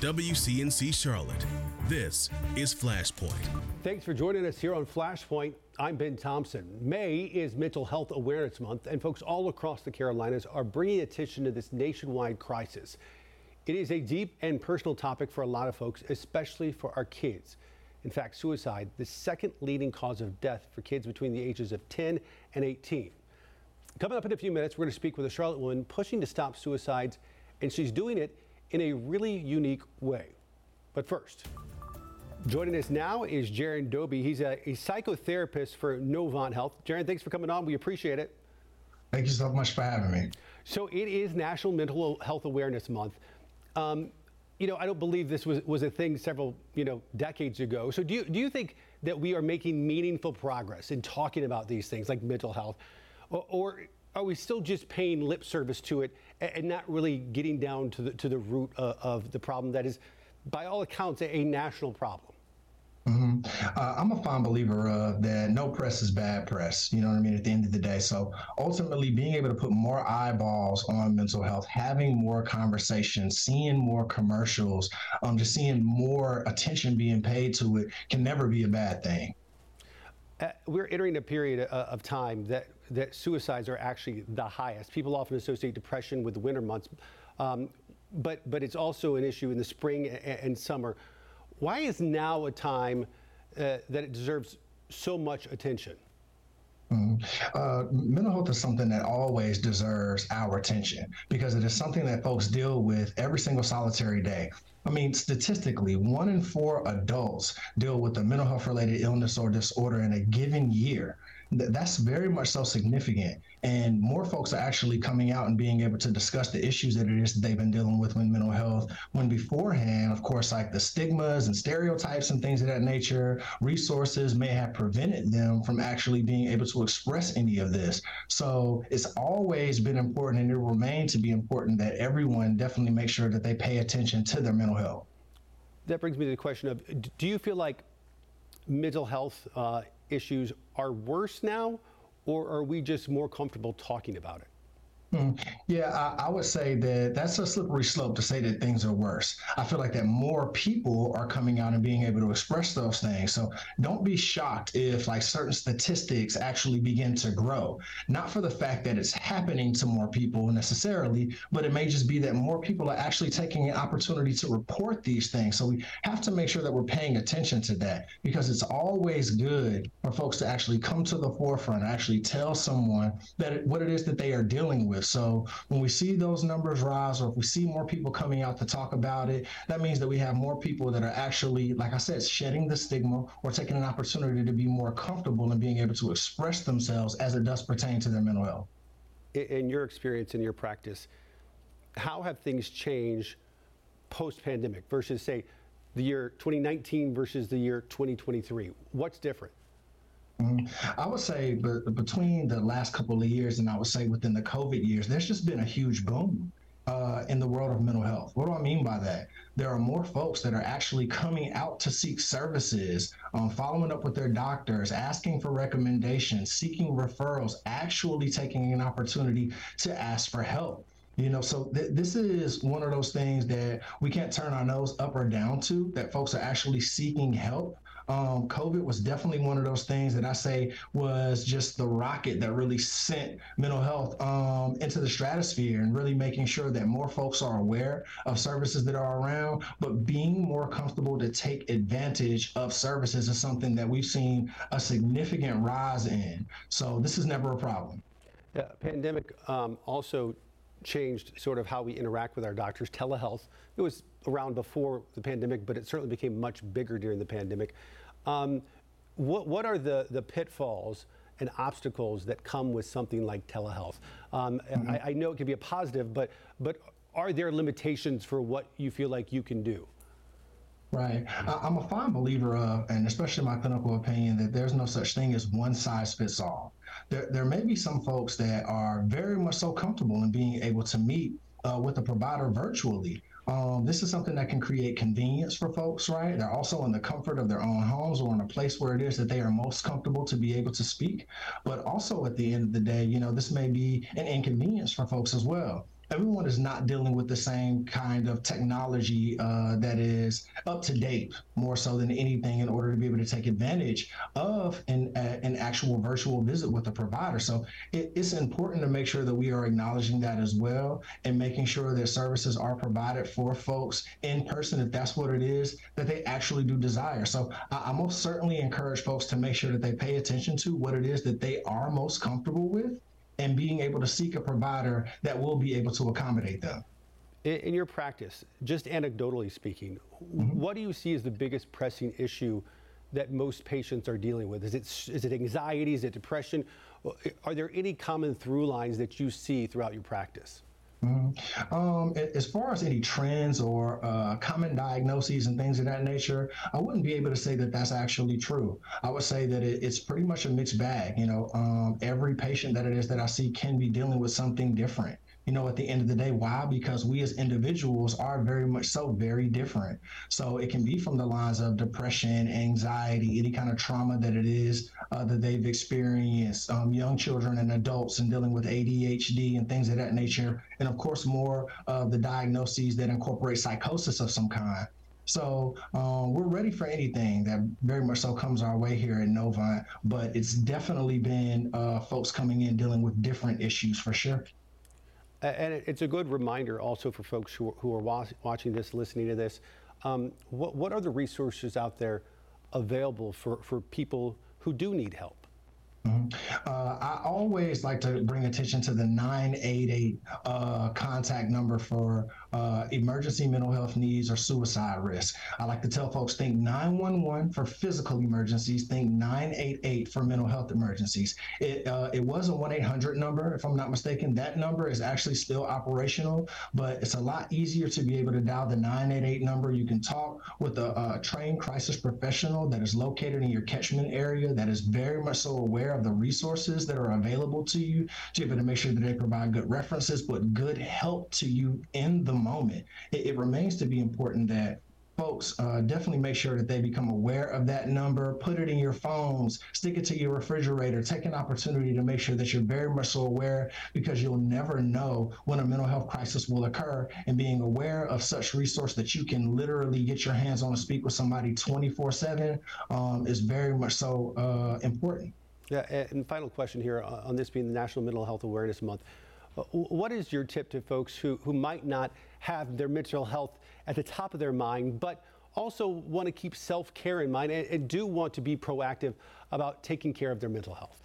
WCNC Charlotte. This is Flashpoint. Thanks for joining us here on Flashpoint. I'm Ben Thompson. May is Mental Health Awareness Month, and folks all across the Carolinas are bringing attention to this nationwide crisis. It is a deep and personal topic for a lot of folks, especially for our kids. In fact, suicide, the second leading cause of death for kids between the ages of 10 and 18. Coming up in a few minutes, we're going to speak with a Charlotte woman pushing to stop suicides, and she's doing it in a really unique way. But first, joining us now is Jaren Doby. He's a, a psychotherapist for Novant Health. Jaren, thanks for coming on. We appreciate it. Thank you so much for having me. So it is National Mental Health Awareness Month. Um, you know, I don't believe this was, was a thing several, you know, decades ago. So do you, do you think that we are making meaningful progress in talking about these things like mental health? Or, or are we still just paying lip service to it and not really getting down to the, to the root of, of the problem that is, by all accounts, a, a national problem? Mm-hmm. Uh, I'm a fond believer of that no press is bad press. You know what I mean? At the end of the day. So ultimately, being able to put more eyeballs on mental health, having more conversations, seeing more commercials, um, just seeing more attention being paid to it can never be a bad thing. Uh, we're entering a period uh, of time that, that suicides are actually the highest. People often associate depression with the winter months, um, but, but it's also an issue in the spring and, and summer. Why is now a time uh, that it deserves so much attention? Mm-hmm. Uh, mental health is something that always deserves our attention because it is something that folks deal with every single solitary day. I mean, statistically, one in four adults deal with a mental health related illness or disorder in a given year that's very much so significant. And more folks are actually coming out and being able to discuss the issues that it is that they've been dealing with with mental health. When beforehand, of course, like the stigmas and stereotypes and things of that nature, resources may have prevented them from actually being able to express any of this. So it's always been important and it will remain to be important that everyone definitely make sure that they pay attention to their mental health. That brings me to the question of do you feel like mental health uh, issues are worse now, or are we just more comfortable talking about it? Mm, yeah, I, I, would say that that's a slippery slope to say that things are worse. I feel like that more people are coming out and being able to express those things. So don't be shocked if like certain statistics actually begin to grow. Not for the fact that it's happening to more people necessarily, but it may just be that more people are actually taking an opportunity to report these things. So we have to make sure that we're paying attention to that because it's always good for folks to actually come to the forefront, actually tell someone that what it is that they are dealing with so when we see those numbers rise, or if we see more people coming out to talk about it, that means that we have more people that are actually, like I said, shedding the stigma or taking an opportunity to be more comfortable and being able to express themselves as it does pertain to their mental health. In your experience, in your practice, how have things changed post pandemic versus, say, the year 2019 versus the year 2023? What's different? Mm-hmm. I would say but between the last couple of years and I would say within the COVID years, there's just been a huge boom uh, in the world of mental health. What do I mean by that? There are more folks that are actually coming out to seek services, um, following up with their doctors, asking for recommendations, seeking referrals, actually taking an opportunity to ask for help. You know, so th- this is one of those things that we can't turn our nose up or down to, that folks are actually seeking help um, COVID was definitely one of those things that I say was just the rocket that really sent mental health um, into the stratosphere and really making sure that more folks are aware of services that are around, but being more comfortable to take advantage of services is something that we've seen a significant rise in. So this is never a problem. Yeah, pandemic um, also changed sort of how we interact with our doctors. Telehealth, it was around before the pandemic, but it certainly became much bigger during the pandemic. Um, what, what are the, the pitfalls and obstacles that come with something like telehealth? Um, mm-hmm. I, I, know it can be a positive, but, but are there limitations for what you feel like you can do? Right. I'm a fine believer of, and especially my clinical opinion, that there's no such thing as one size fits all. There, there may be some folks that are very much so comfortable in being able to meet uh, with a provider virtually. Um, this is something that can create convenience for folks, right? They're also in the comfort of their own homes or in a place where it is that they are most comfortable to be able to speak. But also at the end of the day, you know, this may be an inconvenience for folks as well. Everyone is not dealing with the same kind of technology uh, that is up to date more so than anything in order to be able to take advantage of an, uh, an actual virtual visit with a provider. So it, it's important to make sure that we are acknowledging that as well and making sure that services are provided for folks in person if that's what it is that they actually do desire. So I, I most certainly encourage folks to make sure that they pay attention to what it is that they are most comfortable with and being able to seek a provider that will be able to accommodate them. In, your practice, just anecdotally speaking, mm-hmm. what do you see as the biggest pressing issue that most patients are dealing with? Is it, is it anxiety? Is it depression? Are there any common through lines that you see throughout your practice? Mm-hmm. Um, as far as any trends or uh, common diagnoses and things of that nature, I wouldn't be able to say that that's actually true. I would say that it, it's pretty much a mixed bag. You know, um, every patient that it is that I see can be dealing with something different you know, at the end of the day. Why? Because we as individuals are very much so very different. So it can be from the lines of depression, anxiety, any kind of trauma that it is uh, that they've experienced, um, young children and adults and dealing with ADHD and things of that nature. And of course, more of the diagnoses that incorporate psychosis of some kind. So um, we're ready for anything that very much so comes our way here at Novant, but it's definitely been uh, folks coming in dealing with different issues for sure. And it's a good reminder also for folks who, who are watching this, listening to this. Um, what, what are the resources out there available for, for people who do need help? Mm-hmm. Uh, I always like to bring attention to the 988 uh, contact number for uh, emergency mental health needs or suicide risk. I like to tell folks think 911 for physical emergencies, think 988 for mental health emergencies. It, uh, it was a 1 800 number, if I'm not mistaken. That number is actually still operational, but it's a lot easier to be able to dial the 988 number. You can talk with a, a trained crisis professional that is located in your catchment area that is very much so aware aware of the resources that are available to you to be able to make sure that they provide good references, but good help to you in the moment. It, it remains to be important that folks uh, definitely make sure that they become aware of that number put it in your phones stick it to your refrigerator take an opportunity to make sure that you're very much so aware because you'll never know when a mental health crisis will occur and being aware of such resource that you can literally get your hands on and speak with somebody 24 7 um, is very much so uh, important yeah, and final question here uh, on this being the National Mental Health Awareness Month. What is your tip to folks who, who might not have their mental health at the top of their mind, but also want to keep self care in mind and, and do want to be proactive about taking care of their mental health?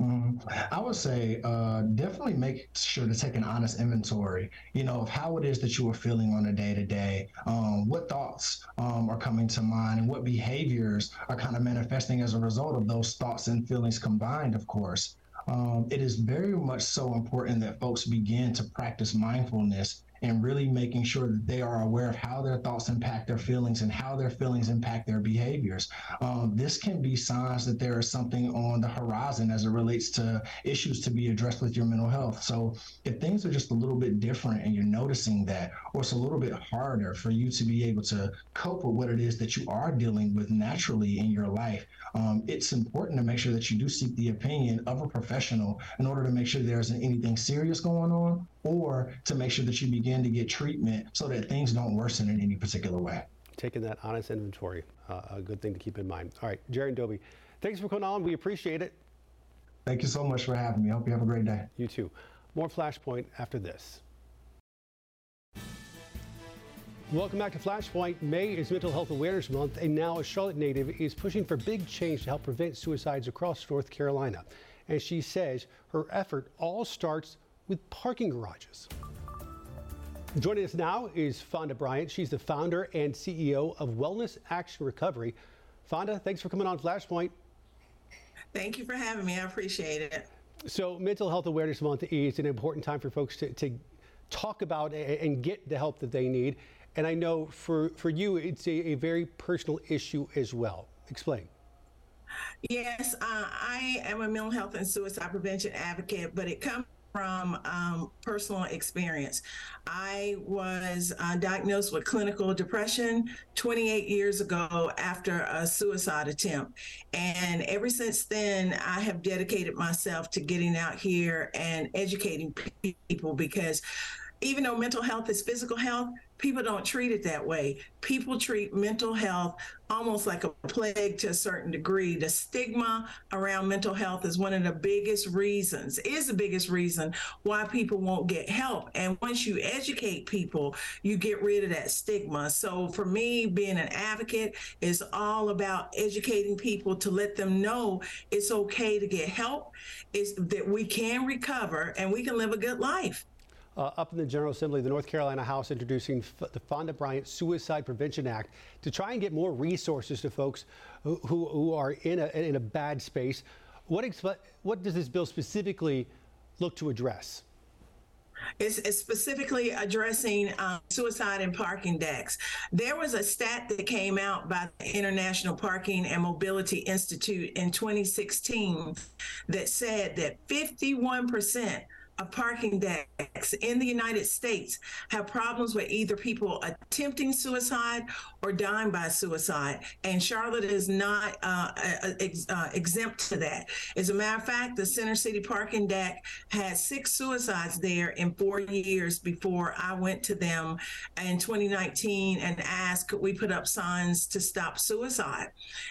Mm, I would say uh, definitely make sure to take an honest inventory, you know, of how it is that you are feeling on a day to day, what thoughts um, are coming to mind, and what behaviors are kind of manifesting as a result of those thoughts and feelings combined, of course. Um, it is very much so important that folks begin to practice mindfulness and really making sure that they are aware of how their thoughts impact their feelings and how their feelings impact their behaviors. Um, this can be signs that there is something on the horizon as it relates to issues to be addressed with your mental health. So if things are just a little bit different and you're noticing that, or it's a little bit harder for you to be able to cope with what it is that you are dealing with naturally in your life, um, it's important to make sure that you do seek the opinion of a professional in order to make sure there isn't anything serious going on or to make sure that you begin to get treatment so that things don't worsen in any particular way. Taking that honest inventory, uh, a good thing to keep in mind. All right, Jaren Doby, thanks for coming on. We appreciate it. Thank you so much for having me. I hope you have a great day. You too. More Flashpoint after this. Welcome back to Flashpoint. May is Mental Health Awareness Month, and now a Charlotte native is pushing for big change to help prevent suicides across North Carolina. And she says her effort all starts with parking garages. Joining us now is Fonda Bryant. She's the founder and CEO of Wellness Action Recovery. Fonda, thanks for coming on Flashpoint. Thank you for having me. I appreciate it. So, Mental Health Awareness Month is an important time for folks to, to talk about and get the help that they need. And I know for, for you, it's a, a very personal issue as well. Explain. Yes, uh, I am a mental health and suicide prevention advocate, but it comes from um, personal experience. I was uh, diagnosed with clinical depression 28 years ago after a suicide attempt. And ever since then, I have dedicated myself to getting out here and educating people because even though mental health is physical health, people don't treat it that way. People treat mental health almost like a plague to a certain degree. The stigma around mental health is one of the biggest reasons, is the biggest reason why people won't get help. And once you educate people, you get rid of that stigma. So for me, being an advocate is all about educating people to let them know it's okay to get help, is that we can recover and we can live a good life. Uh, up in the General Assembly, the North Carolina House introducing F the Fonda Bryant Suicide Prevention Act to try and get more resources to folks who, who, who are in a, in a bad space. What, what does this bill specifically look to address? It's, it's, specifically addressing um, suicide in parking decks. There was a stat that came out by the International Parking and Mobility Institute in 2016 that said that 51 percent of parking decks in the United States have problems with either people attempting suicide or dying by suicide. And Charlotte is not uh, ex- uh, exempt to that. As a matter of fact, the Center City parking deck had six suicides there in four years before I went to them in 2019 and asked, could we put up signs to stop suicide?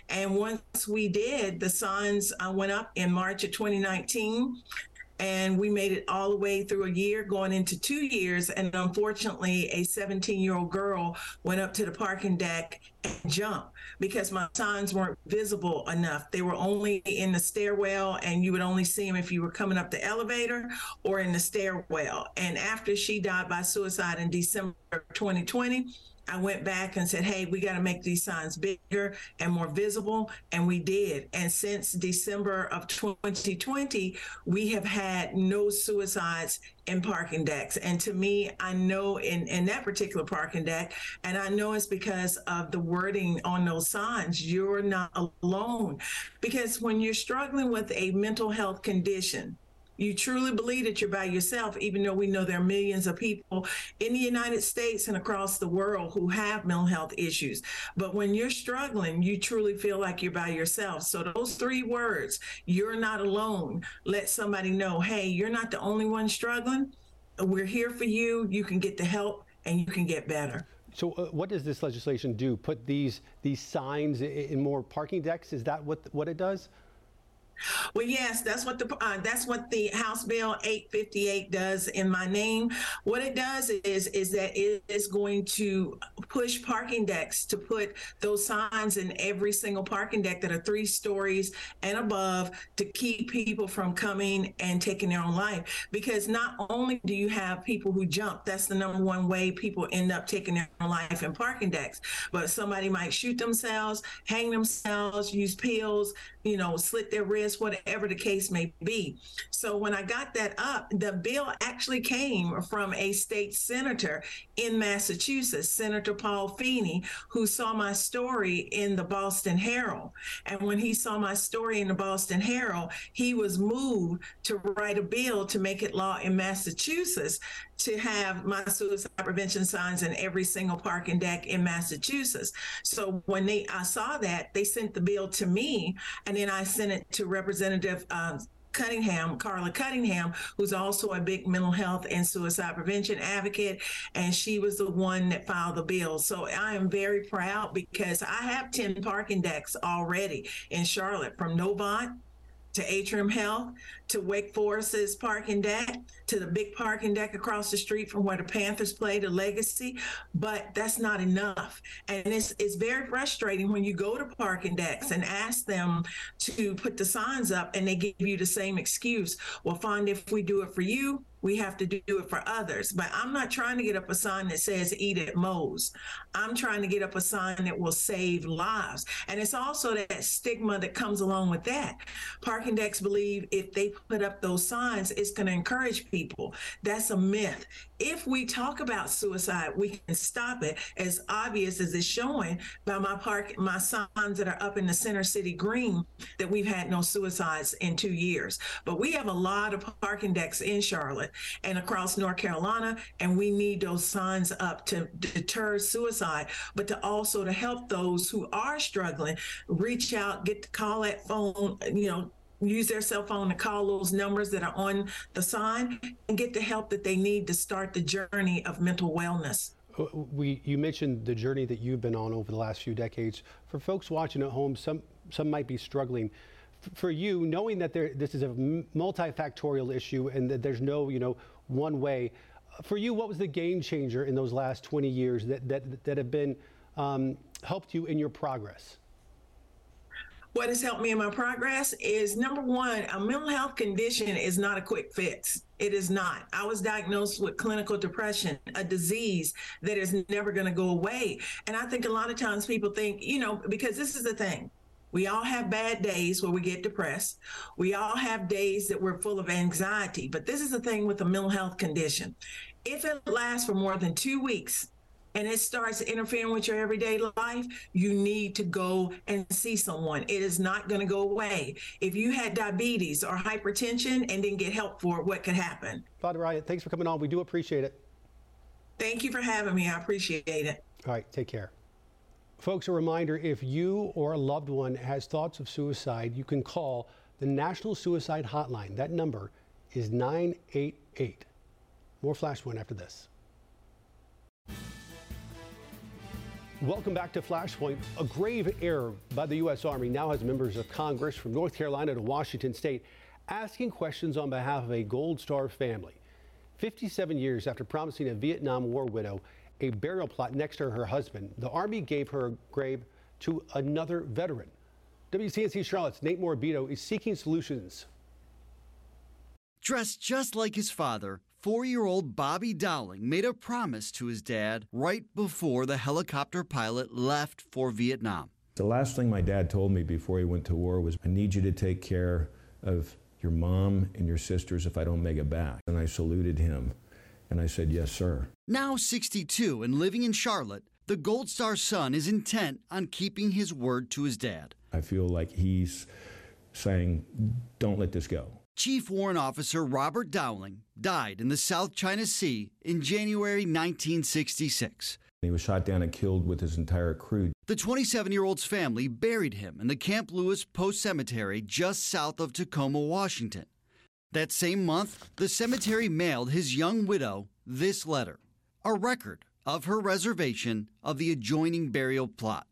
And once we did, the signs uh, went up in March of 2019 and we made it all the way through a year going into two years. And unfortunately a 17 year old girl went up to the parking deck and jumped because my signs weren't visible enough. They were only in the stairwell and you would only see them if you were coming up the elevator or in the stairwell. And after she died by suicide in december 2020 I went back and said, hey, we got to make these signs bigger and more visible. And we did. And since December of 2020, we have had no suicides in parking decks. And to me, I know in, in that particular parking deck, and I know it's because of the wording on those signs, you're not alone. Because when you're struggling with a mental health condition, you truly believe that you're by yourself, even though we know there are millions of people in the United States and across the world who have mental health issues. But when you're struggling, you truly feel like you're by yourself. So those three words, you're not alone, let somebody know, hey, you're not the only one struggling. We're here for you. You can get the help and you can get better. So, uh, what does this legislation do? Put these these signs in more parking decks? Is that what what it does? Well, yes, that's what the uh, that's what the House Bill 858 does in my name. What it does is is that it is going to push parking decks to put those signs in every single parking deck that are three stories and above to keep people from coming and taking their own life. Because not only do you have people who jump, that's the number one way people end up taking their own life in parking decks, but somebody might shoot themselves, hang themselves, use pills, you know, slit their wrists, whatever the case may be. So when I got that up, the bill actually came from a state senator in Massachusetts, Senator Paul Feeney, who saw my story in the Boston Herald. And when he saw my story in the Boston Herald, he was moved to write a bill to make it law in Massachusetts to have my suicide prevention signs in every single parking deck in Massachusetts. So when they I saw that, they sent the bill to me, and then I sent it to Representative. Uh, Cunningham, Carla Cunningham, who's also a big mental health and suicide prevention advocate, and she was the one that filed the bill. So I am very proud because I have 10 parking decks already in Charlotte from Novant to Atrium Health to Wake Forest's parking deck to the big parking deck across the street from where the Panthers play, the Legacy. But that's not enough. And it's, it's very frustrating when you go to parking decks and ask them to put the signs up and they give you the same excuse. Well, find if we do it for you, we have to do it for others. But I'm not trying to get up a sign that says eat at Moe's. I'm trying to get up a sign that will save lives. And it's also that stigma that comes along with that. Parking decks believe if they put up those signs, it's going to encourage people. That's a myth if we talk about suicide, we can stop it as obvious as it's showing by my park, my signs that are up in the center city green that we've had no suicides in two years. But we have a lot of parking decks in Charlotte and across North Carolina, and we need those signs up to deter suicide, but to also to help those who are struggling reach out, get to call that phone, you know, use their cell phone to call those numbers that are on the sign and get the help that they need to start the journey of mental wellness. Uh, we, you mentioned the journey that you've been on over the last few decades. For folks watching at home, some, some might be struggling. for you, knowing that there, this is a multifactorial issue and that there's no, you know, one way, for you, what was the game changer in those last 20 years that, that, that have been um, helped you in your progress? What has helped me in my progress is number one, a mental health condition is not a quick fix. It is not. I was diagnosed with clinical depression, a disease that is never going to go away. And I think a lot of times people think, you know, because this is the thing. We all have bad days where we get depressed. We all have days that we're full of anxiety. But this is the thing with a mental health condition. If it lasts for more than two weeks, and it starts interfering with your everyday life, you need to go and see someone. It is not going to go away. If you had diabetes or hypertension and didn't get help for it, what could happen? Fonda Bryant, thanks for coming on. We do appreciate it. Thank you for having me. I appreciate it. All right, take care. Folks, a reminder if you or a loved one has thoughts of suicide, you can call the National Suicide Hotline. That number is 988. More Flash Flashpoint after this. Welcome back to Flashpoint. A grave error by the U.S. Army now has members of Congress from North Carolina to Washington State asking questions on behalf of a Gold Star family. 57 years after promising a Vietnam War widow a burial plot next to her husband, the Army gave her a grave to another veteran. WCNC Charlotte's Nate Morabito is seeking solutions. Dressed just like his father, four year old Bobby Dowling made a promise to his dad right before the helicopter pilot left for Vietnam. The last thing my dad told me before he went to war was, I need you to take care of your mom and your sisters if I don't make it back. And I saluted him and I said, Yes, sir. Now 62 and living in Charlotte, the Gold Star son is intent on keeping his word to his dad. I feel like he's saying, Don't let this go. Chief Warrant Officer Robert Dowling died in the South China Sea in January 1966. He was shot down and killed with his entire crew. The 27 year old's family buried him in the Camp Lewis Post Cemetery just south of Tacoma, Washington. That same month, the cemetery mailed his young widow this letter, a record of her reservation of the adjoining burial plot.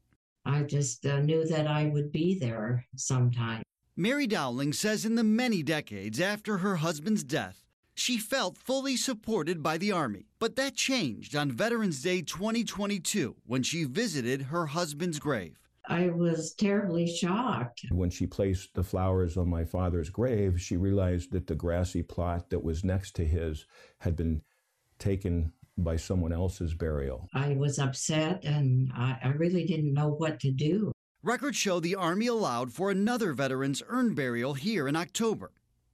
I just uh, knew that I would be there sometime. Mary Dowling says in the many decades after her husband's death, she felt fully supported by the Army. But that changed on Veterans Day 2022 when she visited her husband's grave. I was terribly shocked. When she placed the flowers on my father's grave, she realized that the grassy plot that was next to his had been taken by someone else's burial. I was upset and I, I really didn't know what to do. Records show the Army allowed for another veteran's urn burial here in October.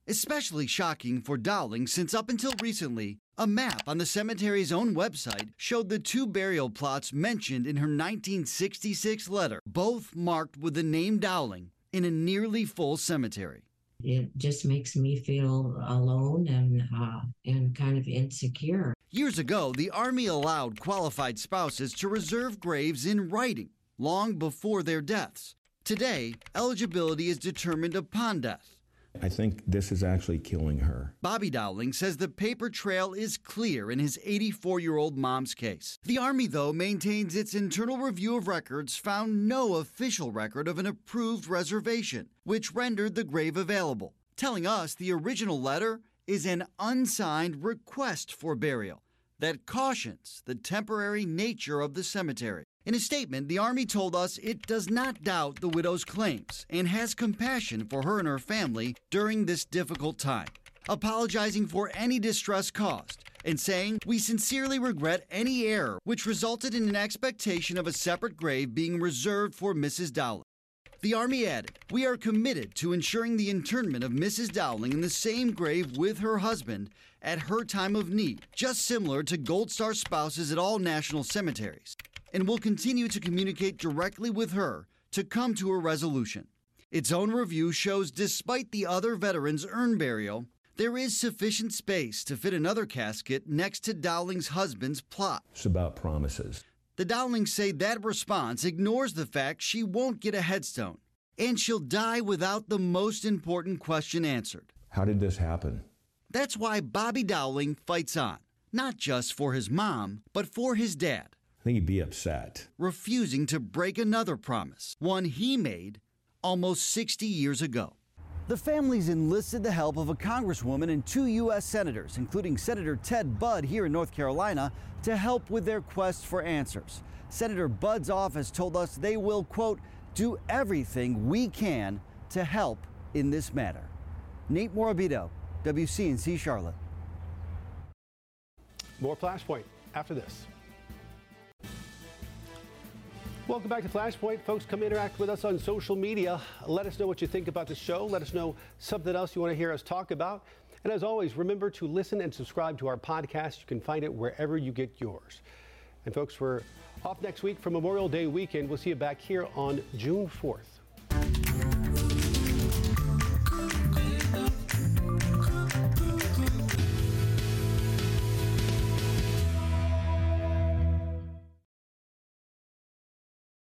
Especially shocking for Dowling since up until recently, a map on the cemetery's own website showed the two burial plots mentioned in her 1966 letter, both marked with the name Dowling in a nearly full cemetery. It just makes me feel alone and uh, and kind of insecure. Years ago, the Army allowed qualified spouses to reserve graves in writing long before their deaths. Today, eligibility is determined upon death. I think this is actually killing her. Bobby Dowling says the paper trail is clear in his 84 year old mom's case. The Army, though, maintains its internal review of records found no official record of an approved reservation, which rendered the grave available, telling us the original letter is an unsigned request for burial that cautions the temporary nature of the cemetery. In a statement, the Army told us it does not doubt the widow's claims and has compassion for her and her family during this difficult time, apologizing for any distress caused and saying, We sincerely regret any error which resulted in an expectation of a separate grave being reserved for Mrs. Dowling. The Army added, We are committed to ensuring the internment of Mrs. Dowling in the same grave with her husband at her time of need, just similar to Gold Star spouses at all national cemeteries and will continue to communicate directly with her to come to a resolution. Its own review shows despite the other veterans' urn burial, there is sufficient space to fit another casket next to Dowling's husband's plot. It's about promises. The Dowlings say that response ignores the fact she won't get a headstone. And she'll die without the most important question answered. How did this happen? That's why Bobby Dowling fights on, not just for his mom, but for his dad. I think he'd be upset. Refusing to break another promise, one he made almost 60 years ago. The families enlisted the help of a congresswoman and two U.S. senators, including Senator Ted Budd here in North Carolina, to help with their quest for answers. Senator Budd's office told us they will, quote, do everything we can to help in this matter. Nate Morabito, WCNC Charlotte. More Flashpoint after this. Welcome back to Flashpoint. Folks, come interact with us on social media. Let us know what you think about the show. Let us know something else you want to hear us talk about. And as always, remember to listen and subscribe to our podcast. You can find it wherever you get yours. And folks, we're off next week for Memorial Day weekend. We'll see you back here on June 4th.